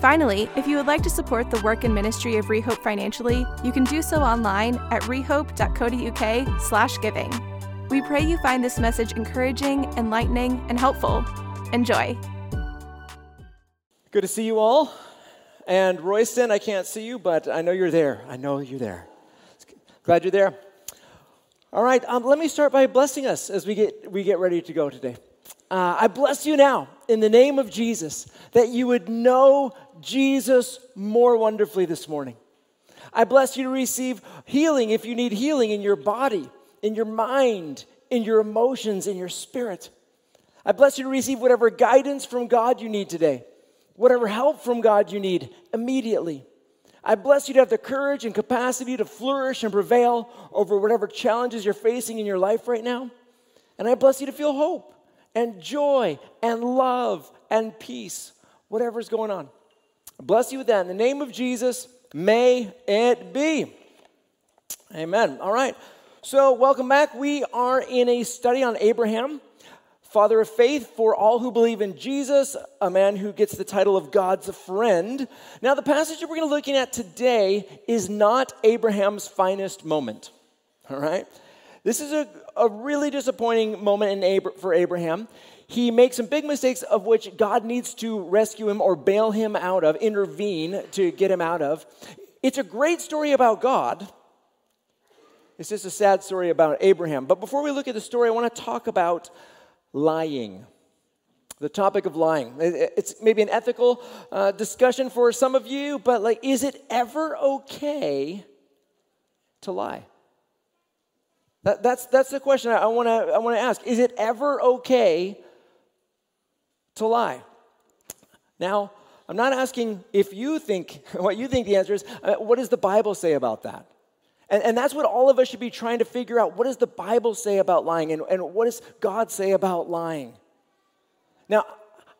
Finally, if you would like to support the work and ministry of Re:Hope financially, you can do so online at rehope.co.uk/giving. We pray you find this message encouraging, enlightening, and helpful. Enjoy. Good to see you all. And Royston, I can't see you, but I know you're there. I know you're there. Glad you're there. All right, um, let me start by blessing us as we get, we get ready to go today. Uh, I bless you now in the name of Jesus that you would know Jesus more wonderfully this morning. I bless you to receive healing if you need healing in your body, in your mind, in your emotions, in your spirit. I bless you to receive whatever guidance from God you need today, whatever help from God you need immediately. I bless you to have the courage and capacity to flourish and prevail over whatever challenges you're facing in your life right now. And I bless you to feel hope and joy and love and peace, whatever's going on. Bless you with that. In the name of Jesus, may it be. Amen. All right. So, welcome back. We are in a study on Abraham, father of faith for all who believe in Jesus, a man who gets the title of God's friend. Now, the passage that we're going to be looking at today is not Abraham's finest moment. All right. This is a, a really disappointing moment in for Abraham he makes some big mistakes of which God needs to rescue him or bail him out of, intervene to get him out of. It's a great story about God. It's just a sad story about Abraham. But before we look at the story, I want to talk about lying. The topic of lying. It's maybe an ethical uh, discussion for some of you, but like, is it ever okay to lie? That, that's, that's the question I want to I wanna ask. Is it ever okay to lie. Now, I'm not asking if you think what you think the answer is. Uh, what does the Bible say about that? And, and that's what all of us should be trying to figure out. What does the Bible say about lying? And, and what does God say about lying? Now,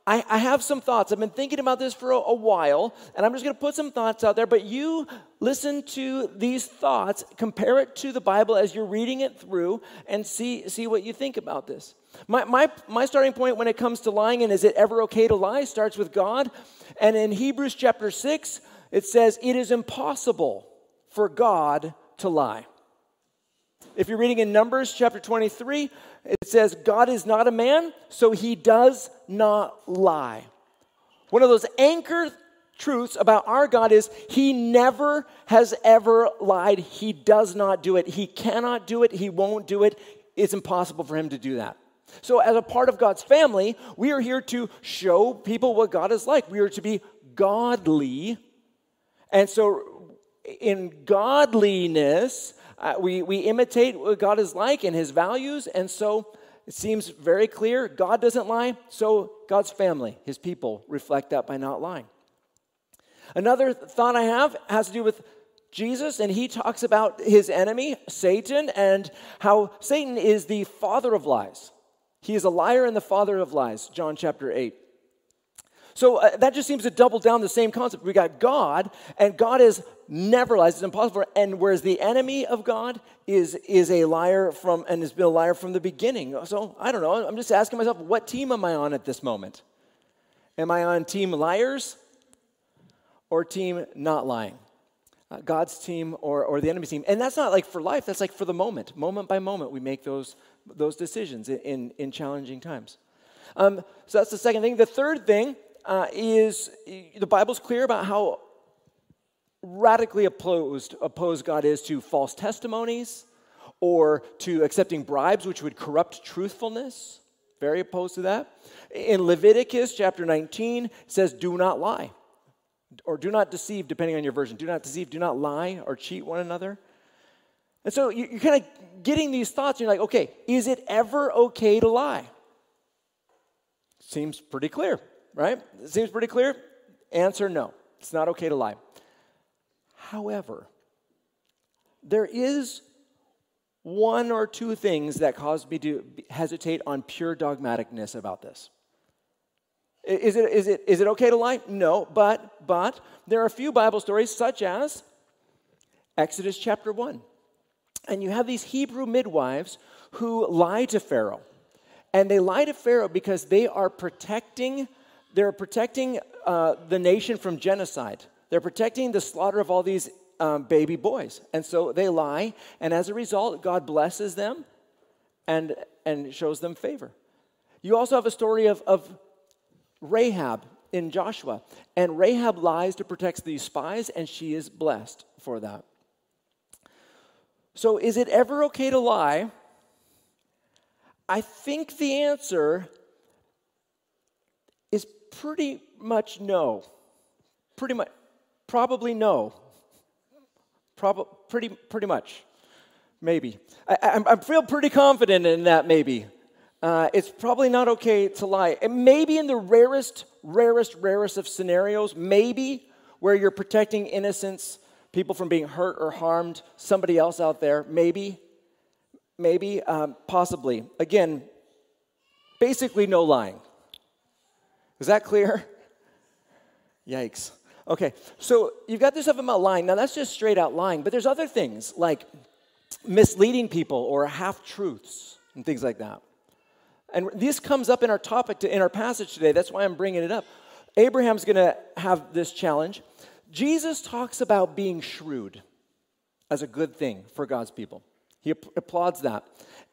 I, I have some thoughts. I've been thinking about this for a, a while, and I'm just going to put some thoughts out there. But you listen to these thoughts, compare it to the Bible as you're reading it through, and see, see what you think about this. My, my, my starting point when it comes to lying and is it ever okay to lie starts with God. And in Hebrews chapter 6, it says, It is impossible for God to lie. If you're reading in Numbers chapter 23, it says, God is not a man, so he does not lie. One of those anchor truths about our God is he never has ever lied. He does not do it. He cannot do it. He won't do it. It's impossible for him to do that. So, as a part of God's family, we are here to show people what God is like. We are to be godly. And so, in godliness, uh, we, we imitate what God is like and his values. And so it seems very clear God doesn't lie, so God's family, his people, reflect that by not lying. Another thought I have has to do with Jesus, and he talks about his enemy, Satan, and how Satan is the father of lies. He is a liar and the father of lies, John chapter 8. So uh, that just seems to double down the same concept. We got God, and God is never lies. It's impossible. And whereas the enemy of God is, is a liar from and has been a liar from the beginning. So I don't know. I'm just asking myself, what team am I on at this moment? Am I on team liars or team not lying? Uh, God's team or, or the enemy's team. And that's not like for life, that's like for the moment. Moment by moment, we make those, those decisions in, in, in challenging times. Um, so that's the second thing. The third thing uh, is the Bible's clear about how radically opposed, opposed God is to false testimonies or to accepting bribes, which would corrupt truthfulness. Very opposed to that. In Leviticus chapter 19, it says, Do not lie. Or do not deceive, depending on your version. Do not deceive, do not lie or cheat one another. And so you're kind of getting these thoughts, and you're like, okay, is it ever okay to lie? Seems pretty clear right? Seems pretty clear. Answer no. It's not okay to lie. However, there is one or two things that cause me to hesitate on pure dogmaticness about this. Is it, is it, is it okay to lie? No, but, but there are a few Bible stories, such as Exodus chapter 1. And you have these Hebrew midwives who lie to Pharaoh. And they lie to Pharaoh because they are protecting, they're protecting uh, the nation from genocide. They're protecting the slaughter of all these um, baby boys. And so they lie, and as a result, God blesses them and, and shows them favor. You also have a story of, of Rahab in Joshua, and Rahab lies to protect these spies, and she is blessed for that. So, is it ever okay to lie? I think the answer is pretty much no. Pretty much, probably no. Probably, pretty, pretty much. Maybe. I, I, I feel pretty confident in that, maybe. Uh, it's probably not okay to lie. And maybe in the rarest, rarest, rarest of scenarios, maybe where you're protecting innocence, people from being hurt or harmed, somebody else out there, maybe, maybe, um, possibly. Again, basically no lying. Is that clear? Yikes. Okay, so you've got this stuff about lying. Now, that's just straight out lying, but there's other things like misleading people or half truths and things like that. And this comes up in our topic, to, in our passage today. That's why I'm bringing it up. Abraham's going to have this challenge. Jesus talks about being shrewd as a good thing for God's people. He applauds that.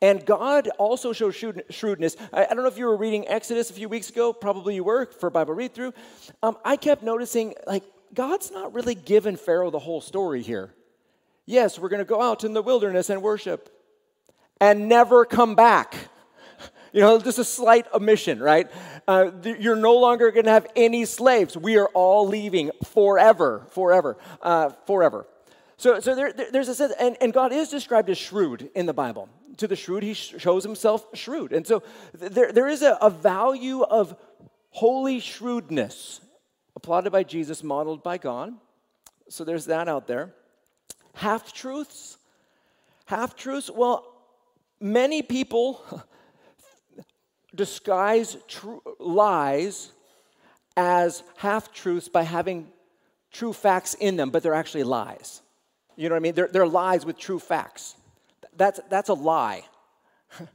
And God also shows shrewdness. I, don't know if you were reading Exodus a few weeks ago, probably you were for Bible read through. Um, I kept noticing, like, God's not really giving Pharaoh the whole story here. Yes, we're going to go out in the wilderness and worship and never come back. You know, just a slight omission, right? Uh, you're no longer going to have any slaves. We are all leaving forever, forever, uh, forever. So, so there, there's a sense, and, and God is described as shrewd in the Bible. To the shrewd, he shows himself shrewd. And so there, there is a, a value of holy shrewdness applauded by Jesus, modeled by God. So there's that out there. Half truths. Half truths. Well, many people disguise lies as half truths by having true facts in them, but they're actually lies. You know what I mean? They're, they're lies with true facts. That's, that's a lie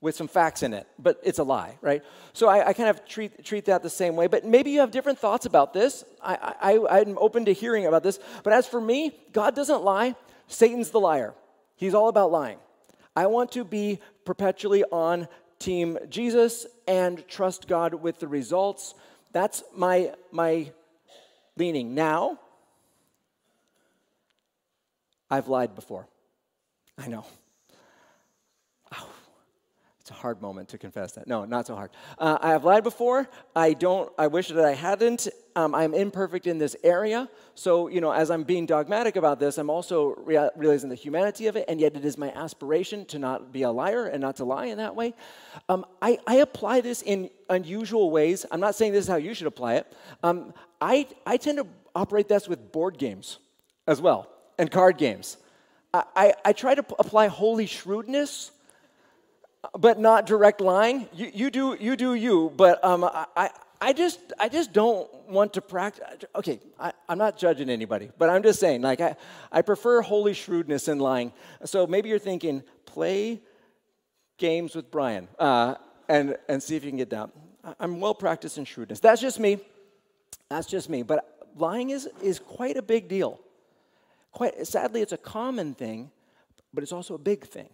with some facts in it, but it's a lie, right? So I, I, kind of treat, treat that the same way. But maybe you have different thoughts about this. I, I, I'm open to hearing about this. But as for me, God doesn't lie, Satan's the liar. He's all about lying. I want to be perpetually on team Jesus and trust God with the results. That's my, my leaning. Now, I've lied before. I know. It's a hard moment to confess that. No, not so hard. Uh, I have lied before. I don't. I wish that I hadn't. Um, I'm imperfect in this area. So you know, as I'm being dogmatic about this, I'm also rea- realizing the humanity of it, and yet it is my aspiration to not be a liar and not to lie in that way. Um, I, I, apply this in unusual ways. I'm not saying this is how you should apply it. Um, I I tend to operate this with board games as well and card games. I, I, I try to apply holy shrewdness but not direct lying. You, you do you do you, but um, I, I just I just don't want to practice. Okay, I, am not judging anybody, but I'm just saying like I, I prefer holy shrewdness in lying. So maybe you're thinking play games with Brian uh, and and see if you can get down. I'm well practiced in shrewdness. That's just me. That's just me. But lying is is quite a big deal. Quite sadly, it's a common thing, but it's also a big thing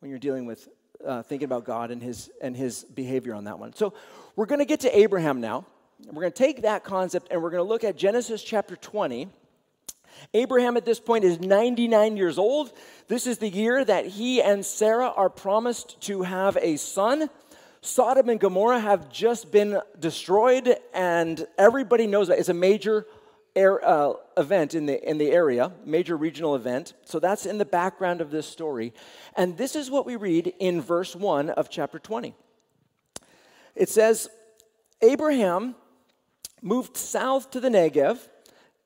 when you're dealing with uh, thinking about God and his, and his behavior on that one. So we're going to get to Abraham now. We're going to take that concept and we're going to look at Genesis chapter 20. Abraham at this point is 99 years old. This is the year that he and Sarah are promised to have a son. Sodom and Gomorrah have just been destroyed, and everybody knows that it's a major air, uh, event in the, in the area, major regional event. So that's in the background of this story. And this is what we read in verse 1 of chapter 20. It says, Abraham moved south to the Negev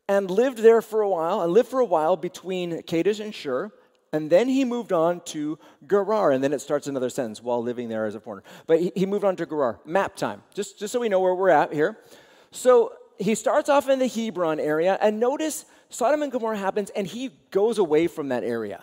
and lived there for a while, and lived for a while between Kadesh and Shur. And then he moved on to Gerar, and then it starts another sentence while living there as a foreigner. But he, he moved on to Gerar. Map time, just, just so we know where we're at here. So he starts off in the Hebron area, and notice Sodom and Gomorrah happens, and he goes away from that area.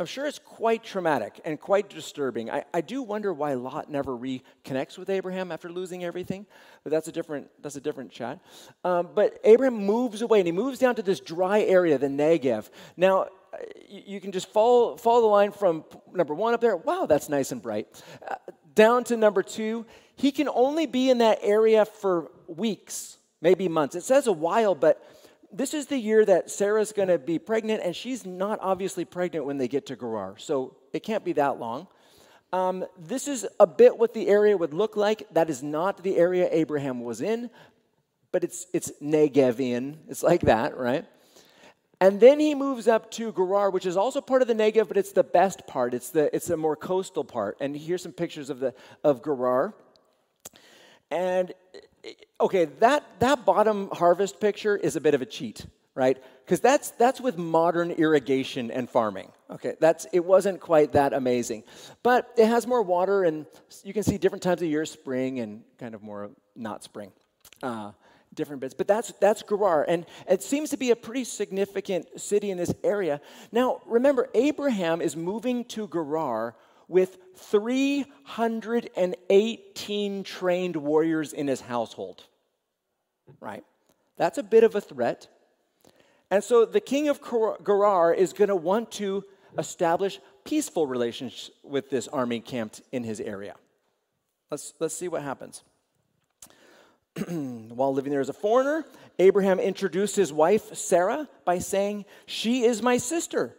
I'm sure it's quite traumatic and quite disturbing. I, I do wonder why Lot never reconnects with Abraham after losing everything, but that's a different, that's a different chat. Um, but Abraham moves away and he moves down to this dry area, the Negev. Now, you, you can just follow, follow the line from number one up there. Wow, that's nice and bright. Uh, down to number two, he can only be in that area for weeks, maybe months. It says a while, but this is the year that Sarah's going to be pregnant, and she's not obviously pregnant when they get to Gerar, so it can't be that long. Um, this is a bit what the area would look like. That is not the area Abraham was in, but it's, it's Negevian. It's like that, right? And then he moves up to Gerar, which is also part of the Negev, but it's the best part. It's the, it's the more coastal part. And here's some pictures of, the, of Gerar. And okay, that, that bottom harvest picture is a bit of a cheat, right? Because that's, that's with modern irrigation and farming. Okay, that's, it wasn't quite that amazing. But it has more water, and you can see different times of year, spring and kind of more not spring. Uh, different bits. But that's, that's Gerar, and it seems to be a pretty significant city in this area. Now, remember, Abraham is moving to Gerar with 318 trained warriors in his household. Right? That's a bit of a threat. And so the king of Gerar is going to want to establish peaceful relations with this army camped in his area. Let's, let's see what happens. While living there as a foreigner, Abraham introduced his wife, Sarah, by saying, She is my sister.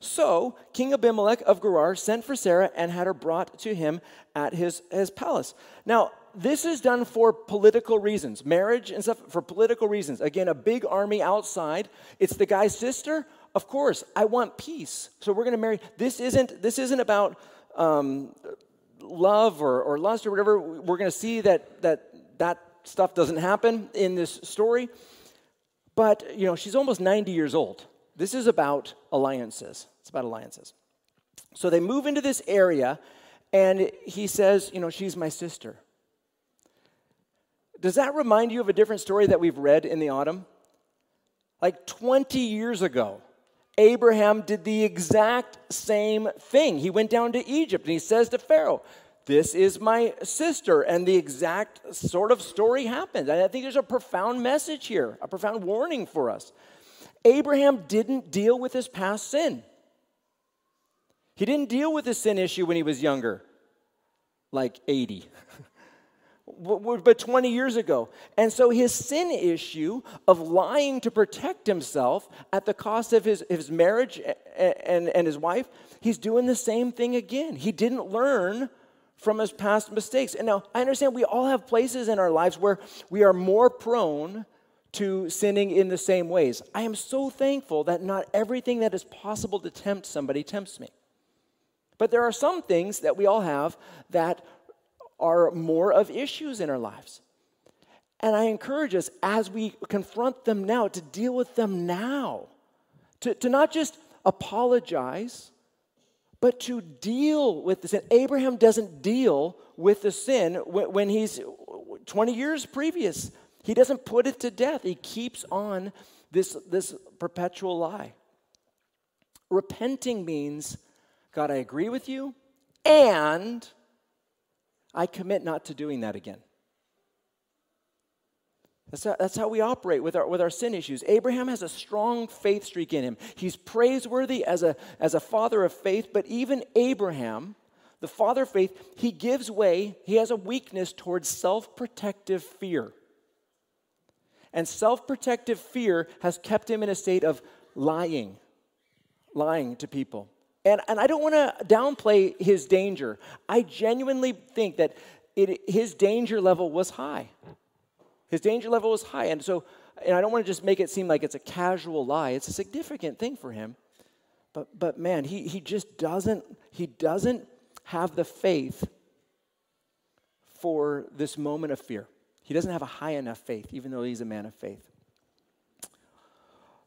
So King Abimelech of Gerar sent for Sarah and had her brought to him at his, his palace. Now, this is done for political reasons, marriage and stuff for political reasons. Again, a big army outside. It's the guy's sister. Of course, I want peace, so we're going to marry. This isn't. This isn't about um, love or, or lust or whatever. We're going to see that that that stuff doesn't happen in this story. But you know, she's almost 90 years old. This is about alliances. It's about alliances. So they move into this area, and he says, You know, she's my sister. Does that remind you of a different story that we've read in the autumn? Like 20 years ago, Abraham did the exact same thing. He went down to Egypt and he says to Pharaoh, This is my sister. And the exact sort of story happened. And I think there's a profound message here, a profound warning for us. Abraham didn't deal with his past sin. He didn't deal with the sin issue when he was younger, like 80, but 20 years ago. And so his sin issue of lying to protect himself at the cost of his, his marriage and, and his wife, he's doing the same thing again. He didn't learn from his past mistakes. And now I understand we all have places in our lives where we are more prone to sinning in the same ways. I am so thankful that not everything that is possible to tempt somebody tempts me. But there are some things that we all have that are more of issues in our lives. And I encourage us as we confront them now to deal with them now, to, to not just apologize, but to deal with the sin. Abraham doesn't deal with the sin when, when he's 20 years previous he doesn't put it to death. He keeps on this, this perpetual lie. Repenting means, God, I agree with you, and I commit not to doing that again. That's how, that's how we operate with our, with our sin issues. Abraham has a strong faith streak in him. He's praiseworthy as a, as a father of faith, but even Abraham, the father of faith, he gives way, he has a weakness towards self protective fear. And self protective fear has kept him in a state of lying, lying to people. And, and I don't want to downplay his danger. I genuinely think that it, his danger level was high. His danger level was high. And so, and I don't want to just make it seem like it's a casual lie. It's a significant thing for him. But, but man, he, he just doesn't, he doesn't have the faith for this moment of fear. He doesn't have a high enough faith, even though he's a man of faith.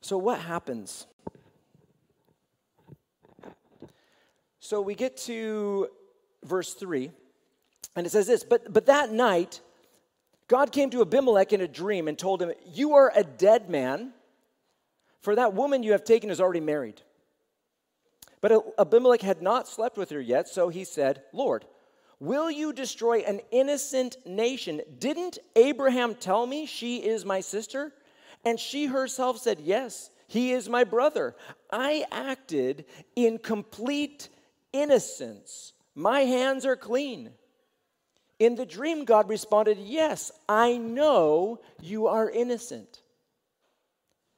So, what happens? So we get to verse 3, and it says this But, but that night, God came to Abimelech in a dream and told him, You are a dead man, for that woman you have taken is already married. But Abimelech had not slept with her yet, so he said, Lord, will you destroy an innocent nation? Didn't Abraham tell me she is my sister? And she herself said, Yes, he is my brother. I acted in complete innocence. My hands are clean. In the dream, God responded, Yes, I know you are innocent.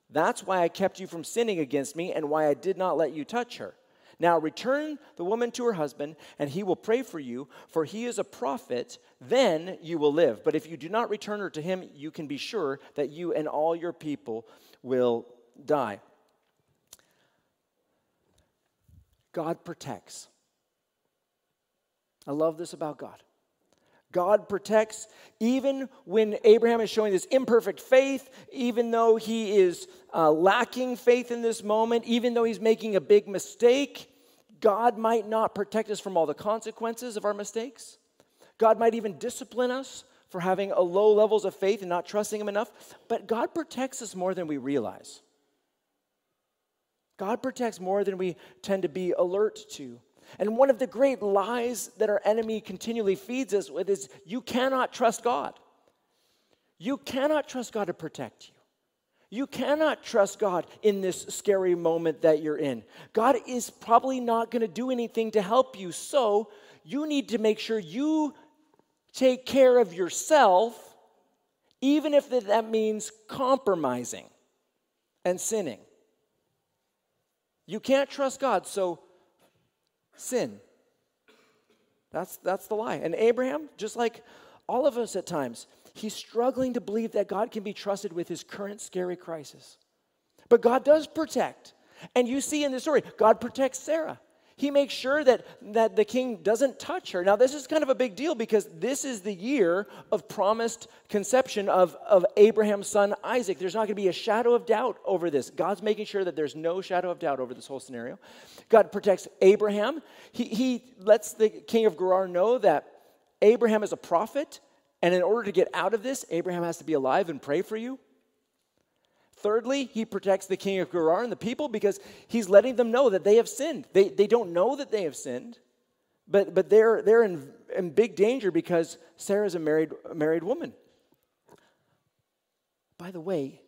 That's why I kept you from sinning against me and why I did not let you touch her. Now return the woman to her husband, and he will pray for you, for he is a prophet. Then you will live. But if you do not return her to him, you can be sure that you and all your people will die. God protects. I love this about God. God protects even when Abraham is showing this imperfect faith, even though he is uh, lacking faith in this moment, even though he's making a big mistake. God might not protect us from all the consequences of our mistakes. God might even discipline us for having a low levels of faith and not trusting him enough, but God protects us more than we realize. God protects more than we tend to be alert to. And one of the great lies that our enemy continually feeds us with is you cannot trust God. You cannot trust God to protect you. You cannot trust God in this scary moment that you're in. God is probably not going to do anything to help you. So you need to make sure you take care of yourself, even if that means compromising and sinning. You can't trust God, so sin. That's, that's the lie. And Abraham, just like all of us at times, he's struggling to believe that God can be trusted with his current scary crisis. But God does protect. And you see in the story, God protects Sarah. He makes sure that, that the king doesn't touch her. Now, this is kind of a big deal because this is the year of promised conception of, of Abraham's son Isaac. There's not going to be a shadow of doubt over this. God's making sure that there's no shadow of doubt over this whole scenario. God protects Abraham. He, he lets the king of Gerar know that Abraham is a prophet, and in order to get out of this, Abraham has to be alive and pray for you. Thirdly, he protects the king of Gerar and the people because he's letting them know that they have sinned. They, they don't know that they have sinned, but, but they're, they're in, in big danger because Sarah's a married, a married woman. By the way,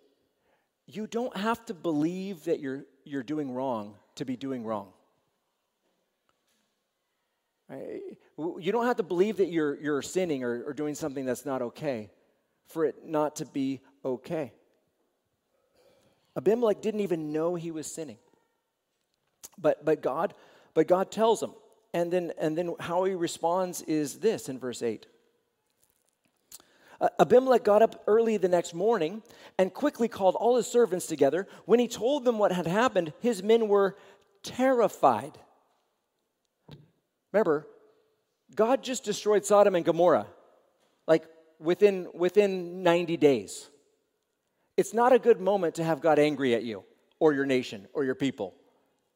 you don't have to believe that you're, you're doing wrong to be doing wrong. Right? You don't have to believe that you're, you're sinning or, or doing something that's not okay for it not to be okay. Abimelech didn't even know he was sinning. But, but, God, but God tells him. And then, and then how he responds is this in verse 8. Uh, Abimelech got up early the next morning and quickly called all his servants together. When he told them what had happened, his men were terrified. Remember, God just destroyed Sodom and Gomorrah like within, within 90 days it's not a good moment to have God angry at you or your nation or your people.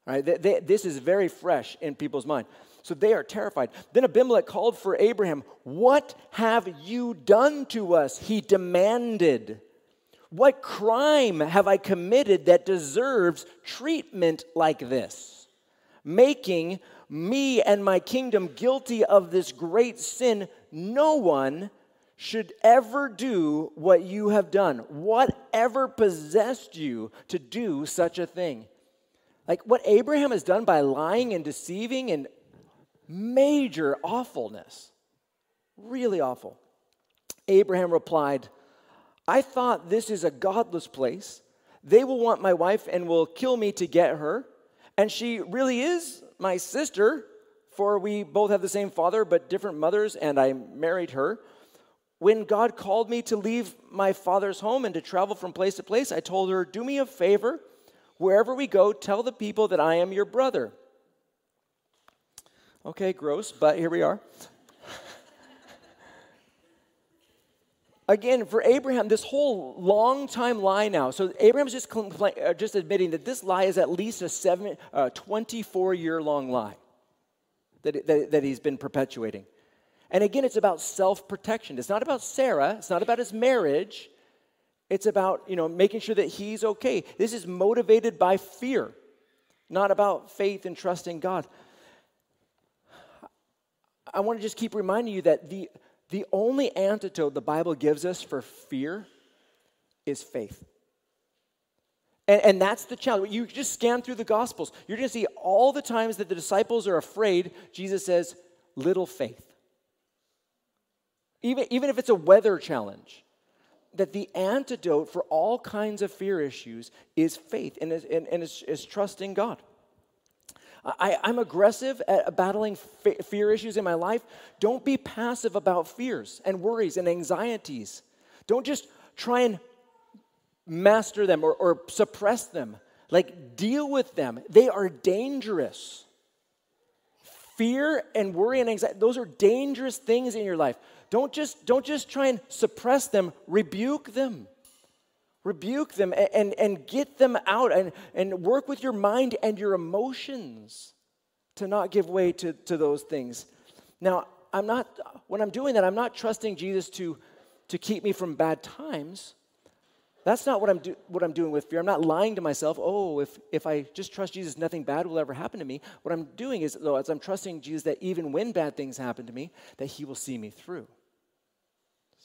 Right? They, they, this is very fresh in people's mind. So they are terrified. Then Abimelech called for Abraham. What have you done to us? He demanded. What crime have I committed that deserves treatment like this? Making me and my kingdom guilty of this great sin no one should ever do what you have done. Whatever possessed you to do such a thing? Like what Abraham has done by lying and deceiving and major awfulness. Really awful. Abraham replied, I thought this is a godless place. They will want my wife and will kill me to get her. And she really is my sister, for we both have the same father but different mothers, and I married her. When God called me to leave my father's home and to travel from place to place, I told her, Do me a favor. Wherever we go, tell the people that I am your brother. Okay, gross, but here we are. Again, for Abraham, this whole long time lie now. So Abraham's just, compla- uh, just admitting that this lie is at least a seven, uh, 24 year long lie. that, that, that he's been perpetuating. And again, it's about self protection. It's not about Sarah, it's not about his marriage. It's about, you know, making sure that he's okay. This is motivated by fear, not about faith and trusting God. I want to just keep reminding you that the, the only antidote the Bible gives us for fear is faith. And, and that's the challenge. You just scan through the Gospels, you're going to see all the times that the disciples are afraid, Jesus says, little faith. Even, even if it's a weather challenge, that the antidote for all kinds of fear issues is faith and is, and, and is, is trusting God. I, am aggressive at battling fear issues in my life. Don't be passive about fears and worries and anxieties. Don't just try and master them or, or suppress them. Like, deal with them. They are dangerous. Fear and worry and anxiety, those are dangerous things in your life. Don't just, don't just try and suppress them, rebuke them. Rebuke them and, and, and get them out and, and work with your mind and your emotions to not give way to, to those things. Now, I'm not, when I'm doing that, I'm not trusting Jesus to, to keep me from bad times. That's not what I'm, do, what I'm doing with fear. I'm not lying to myself, oh, if, if I just trust Jesus, nothing bad will ever happen to me. What I'm doing is, though, as I'm trusting Jesus that even when bad things happen to me, that he will see me through.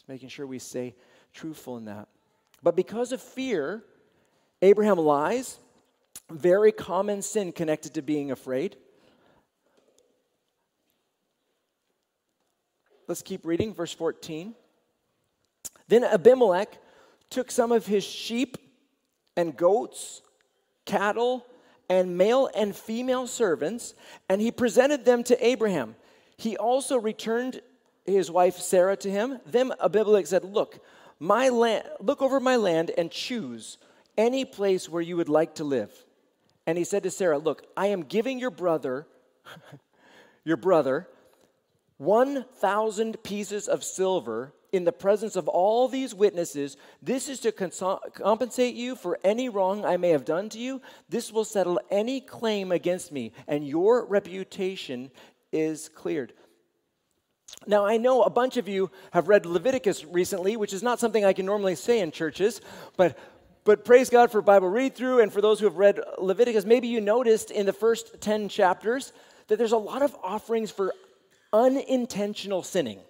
Making sure we stay truthful in that. But because of fear, Abraham lies, very common sin connected to being afraid. Let's keep reading, verse 14. Then Abimelech took some of his sheep and goats, cattle, and male and female servants, and he presented them to Abraham. He also returned his wife Sarah to him. Then Abimelech said, Look, my land, look over my land and choose any place where you would like to live. And he said to Sarah, Look, I am giving your brother, your brother, 1,000 pieces of silver in the presence of all these witnesses. This is to cons- compensate you for any wrong I may have done to you. This will settle any claim against me, and your reputation is cleared. Now, I know a bunch of you have read Leviticus recently, which is not something I can normally say in churches, but, but praise God for Bible read through. And for those who have read Leviticus, maybe you noticed in the first 10 chapters that there's a lot of offerings for unintentional sinning.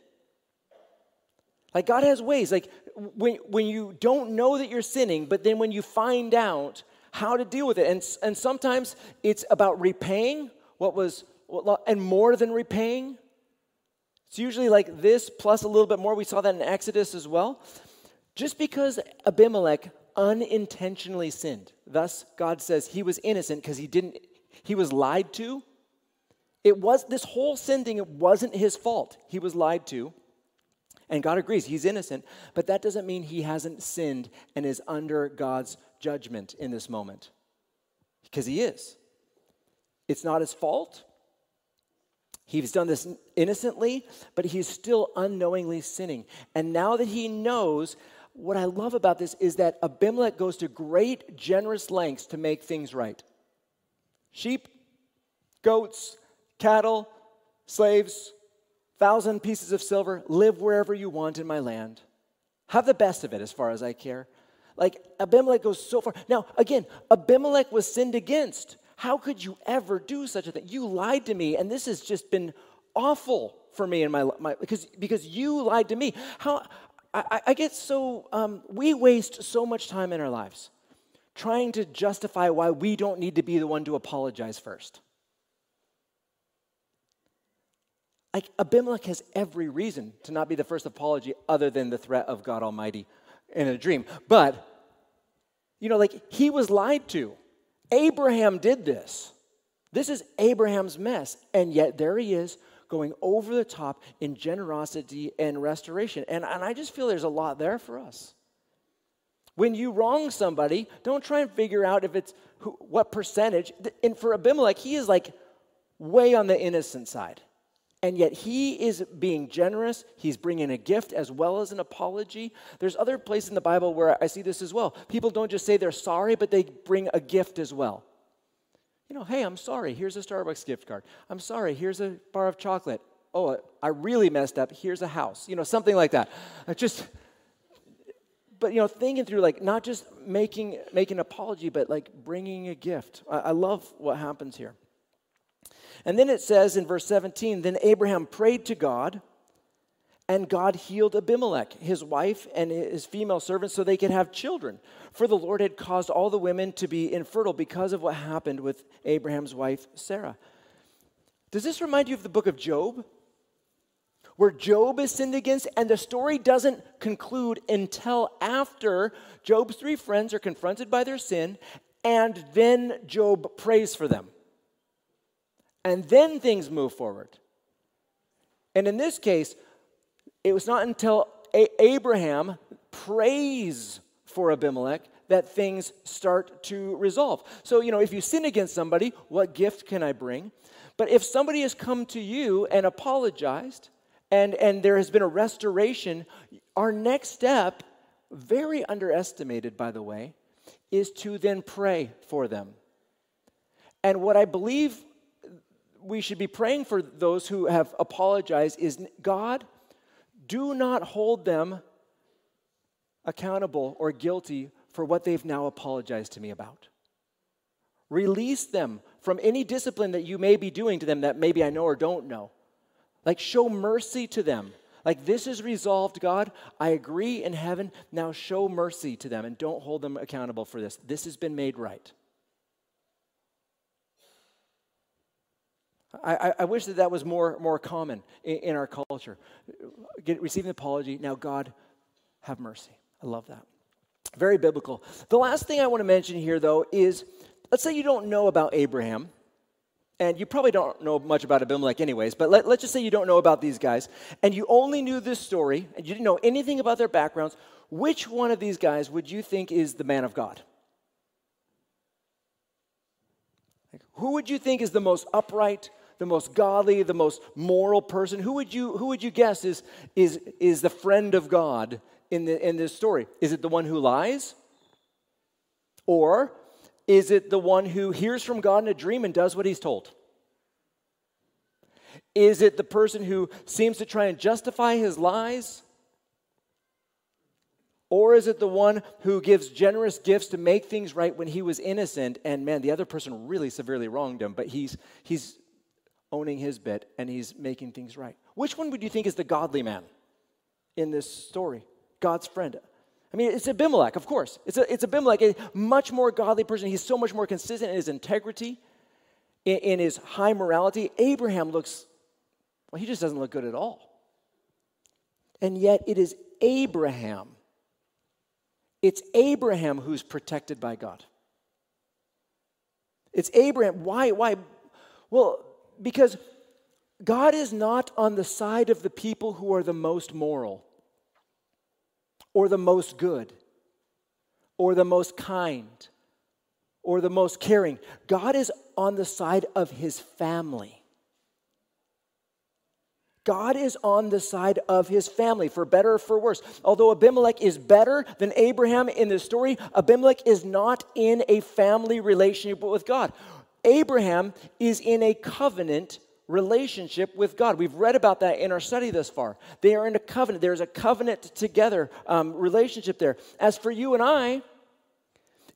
Like God has ways, like when, when you don't know that you're sinning, but then when you find out how to deal with it, and, and sometimes it's about repaying what was, and more than repaying it's usually like this plus a little bit more. We saw that in Exodus as well. Just because Abimelech unintentionally sinned, thus God says he was innocent because he didn't, he was lied to. It was this whole sin thing, it wasn't his fault. He was lied to. And God agrees, he's innocent, but that doesn't mean he hasn't sinned and is under God's judgment in this moment. Because he is. It's not his fault. He's done this innocently, but he's still unknowingly sinning. And now that he knows, what I love about this is that Abimelech goes to great, generous lengths to make things right. Sheep, goats, cattle, slaves, thousand pieces of silver, live wherever you want in my land. Have the best of it as far as I care. Like Abimelech goes so far. Now, again, Abimelech was sinned against. How could you ever do such a thing? You lied to me, and this has just been awful for me in my, my because because you lied to me. How I, I get so um, we waste so much time in our lives trying to justify why we don't need to be the one to apologize first. Like Abimelech has every reason to not be the first apology other than the threat of God Almighty in a dream. But, you know, like he was lied to. Abraham did this. This is Abraham's mess. And yet there he is going over the top in generosity and restoration. And, and I just feel there's a lot there for us. When you wrong somebody, don't try and figure out if it's who, what percentage. And for Abimelech, he is like way on the innocent side. And yet he is being generous. He's bringing a gift as well as an apology. There's other places in the Bible where I see this as well. People don't just say they're sorry, but they bring a gift as well. You know, hey, I'm sorry, here's a Starbucks gift card. I'm sorry, here's a bar of chocolate. Oh, I really messed up, here's a house. You know, something like that. I just, but you know, thinking through like not just making making an apology, but like bringing a gift. I, I love what happens here. And then it says in verse 17, then Abraham prayed to God, and God healed Abimelech, his wife, and his female servants, so they could have children. For the Lord had caused all the women to be infertile because of what happened with Abraham's wife, Sarah. Does this remind you of the book of Job? Where Job is sinned against, and the story doesn't conclude until after Job's three friends are confronted by their sin, and then Job prays for them and then things move forward. And in this case, it was not until A- Abraham prays for Abimelech that things start to resolve. So, you know, if you sin against somebody, what gift can I bring? But if somebody has come to you and apologized, and, and there has been a restoration, our next step, very underestimated by the way, is to then pray for them. And what I believe we should be praying for those who have apologized is God, do not hold them accountable or guilty for what they've now apologized to me about. Release them from any discipline that you may be doing to them that maybe I know or don't know. Like, show mercy to them. Like, this is resolved, God. I agree in heaven. Now, show mercy to them and don't hold them accountable for this. This has been made right. I, I, wish that that was more, more common in, in our culture. Get, receiving apology, now God, have mercy. I love that. Very biblical. The last thing I want to mention here, though, is let's say you don't know about Abraham, and you probably don't know much about Abimelech, anyways, but let, let's just say you don't know about these guys, and you only knew this story, and you didn't know anything about their backgrounds. Which one of these guys would you think is the man of God? Who would you think is the most upright, the most godly, the most moral person, who would you, who would you guess is, is, is the friend of God in, the, in this story? Is it the one who lies? Or is it the one who hears from God in a dream and does what he's told? Is it the person who seems to try and justify his lies? Or is it the one who gives generous gifts to make things right when he was innocent and man, the other person really severely wronged him, but he's, he's owning his bit and he's making things right. Which one would you think is the godly man in this story? God's friend. I mean, it's Abimelech, of course. It's, a, it's Abimelech, a much more godly person. He's so much more consistent in his integrity, in, in his high morality. Abraham looks, well, he just doesn't look good at all. And yet, it is Abraham. It's Abraham who's protected by God. It's Abraham. Why? Why? Well, because God is not on the side of the people who are the most moral or the most good or the most kind or the most caring. God is on the side of his family. God is on the side of his family, for better or for worse. Although Abimelech is better than Abraham in this story, Abimelech is not in a family relationship with God. Abraham is in a covenant relationship with God. We've read about that in our study thus far. They are in a covenant. There's a covenant together um, relationship there. As for you and I,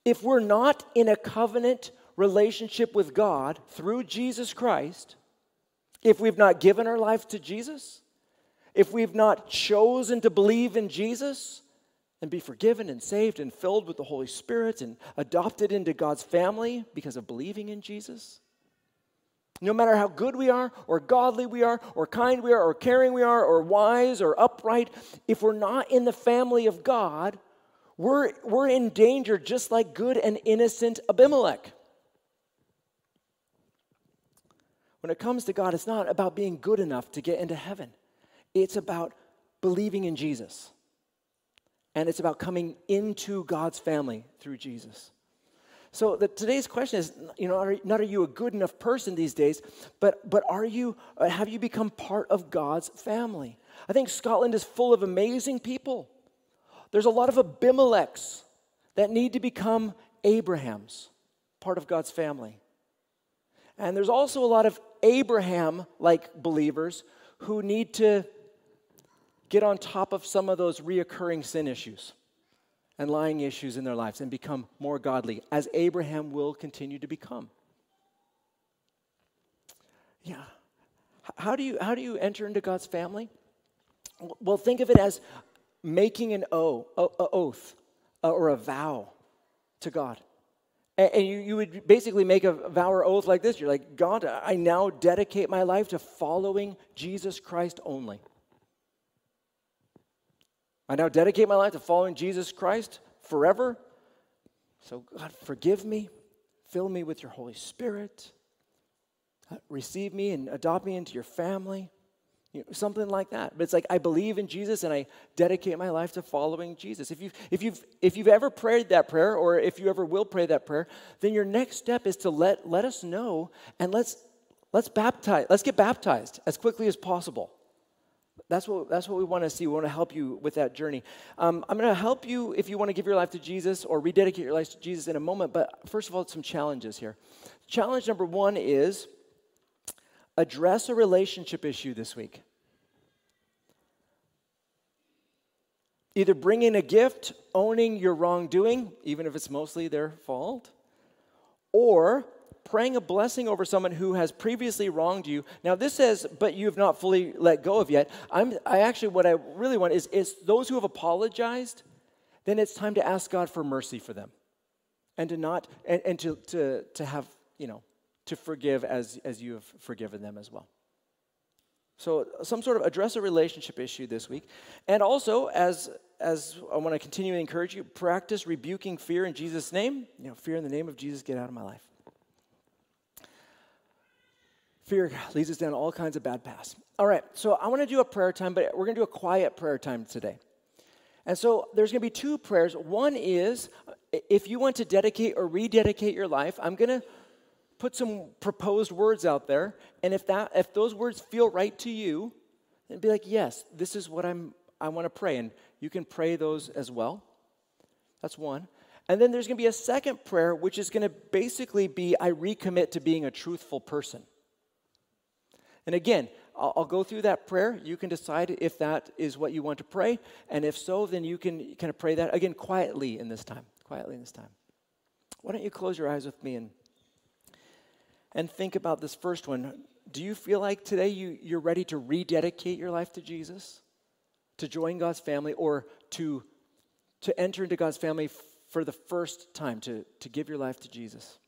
if we're not in a covenant relationship with God through Jesus Christ, if we've not given our life to Jesus, if we've not chosen to believe in Jesus, and be forgiven and saved and filled with the Holy Spirit and adopted into God's family because of believing in Jesus. No matter how good we are, or godly we are, or kind we are, or caring we are, or wise or upright, if we're not in the family of God, we're, we're in danger just like good and innocent Abimelech. When it comes to God, it's not about being good enough to get into heaven, it's about believing in Jesus and it's about coming into God's family through Jesus. So the, today's question is, you know, are, not are you a good enough person these days, but but are you uh, have you become part of God's family? I think Scotland is full of amazing people. There's a lot of Abimelechs that need to become Abrahams, part of God's family. And there's also a lot of Abraham like believers who need to get on top of some of those reoccurring sin issues and lying issues in their lives and become more godly, as Abraham will continue to become. Yeah. How do you, how do you enter into God's family? Well, think of it as making an o, a, a oath uh, or a vow to God. And, you, you would basically make a vow or oath like this. You're like, God, I now dedicate my life to following Jesus Christ only. I now dedicate my life to following Jesus Christ forever. So, God, forgive me, fill me with your Holy Spirit, uh, receive me and adopt me into your family. You know, something like that. But it's like I believe in Jesus and I dedicate my life to following Jesus. If you've, if, you've, if you've ever prayed that prayer or if you ever will pray that prayer, then your next step is to let, let us know and let's, let's baptize. Let's get baptized as quickly as possible. That's what, that's what we want to see. We want to help you with that journey. Um, I'm going to help you if you want to give your life to Jesus or rededicate your life to Jesus in a moment. But first of all, some challenges here. Challenge number one is address a relationship issue this week. Either bring in a gift, owning your wrongdoing, even if it's mostly their fault, or praying a blessing over someone who has previously wronged you. Now, this says, but you have not fully let go of yet. I'm, I actually, what I really want is, is those who have apologized, then it's time to ask God for mercy for them and to not, and, and to, to, to have, you know, to forgive as, as you have forgiven them as well. So, some sort of address a relationship issue this week. And also, as, as I want to continue to encourage you, practice rebuking fear in Jesus' name. You know, fear in the name of Jesus, get out of my life. Fear leads us down all kinds of bad paths. All right, so I want to do a prayer time, but we're going to do a quiet prayer time today. And so there's going to be two prayers. One is if you want to dedicate or rededicate your life, I'm going to put some proposed words out there, and if that if those words feel right to you, then be like, yes, this is what I'm I want to pray, and you can pray those as well. That's one. And then there's going to be a second prayer, which is going to basically be I recommit to being a truthful person. And again, I'll, I'll, go through that prayer. You can decide if that is what you want to pray. And if so, then you can kind of pray that again quietly in this time. Quietly in this time. Why don't you close your eyes with me and and think about this first one. Do you feel like today you, you're ready to rededicate your life to Jesus, to join God's family, or to, to enter into God's family for the first time, to, to give your life to Jesus?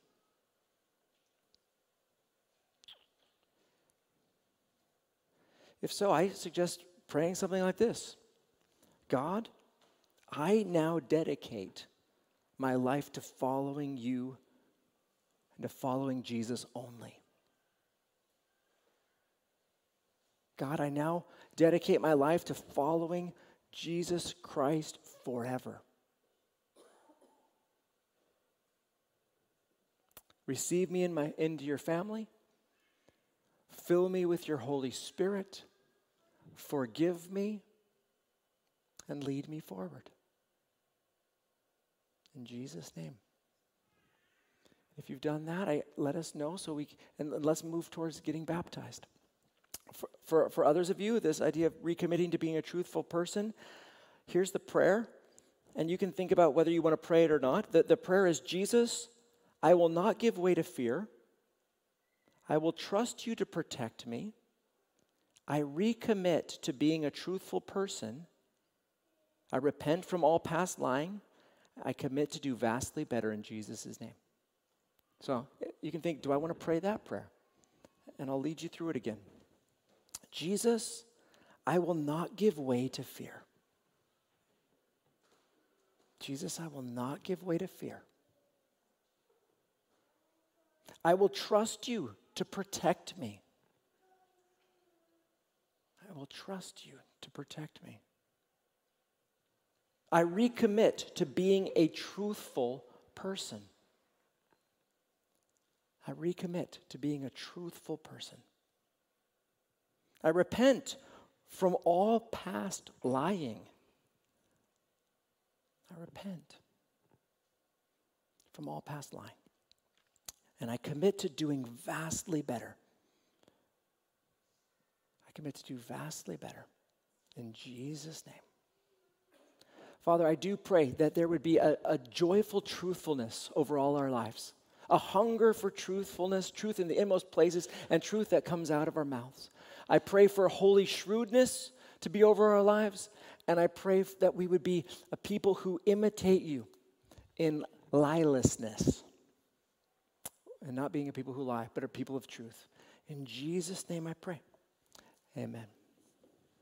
If so, I suggest praying something like this God, I now dedicate my life to following you and to following Jesus only. God, I now dedicate my life to following Jesus Christ forever. Receive me in my, into your family. Fill me with your Holy Spirit. Forgive me and lead me forward. In Jesus' name. If you've done that, I, let us know so we and let's move towards getting baptized. For, for, for others of you, this idea of recommitting to being a truthful person, here's the prayer, and you can think about whether you want to pray it or not. The, the prayer is Jesus, I will not give way to fear. I will trust you to protect me. I recommit to being a truthful person. I repent from all past lying. I commit to do vastly better in Jesus' name. So you can think, do I want to pray that prayer? And I'll lead you through it again. Jesus, I will not give way to fear. Jesus, I will not give way to fear. I will trust you to protect me. Will trust you to protect me. I recommit to being a truthful person. I recommit to being a truthful person. I repent from all past lying. I repent from all past lying. And I commit to doing vastly better. I commit to do vastly better. In Jesus' name. Father, I do pray that there would be a, a, joyful truthfulness over all our lives, a hunger for truthfulness, truth in the inmost places, and truth that comes out of our mouths. I pray for holy shrewdness to be over our lives, and I pray that we would be a people who imitate you in lielessness and not being a people who lie, but a people of truth. In Jesus' name I pray. Amen.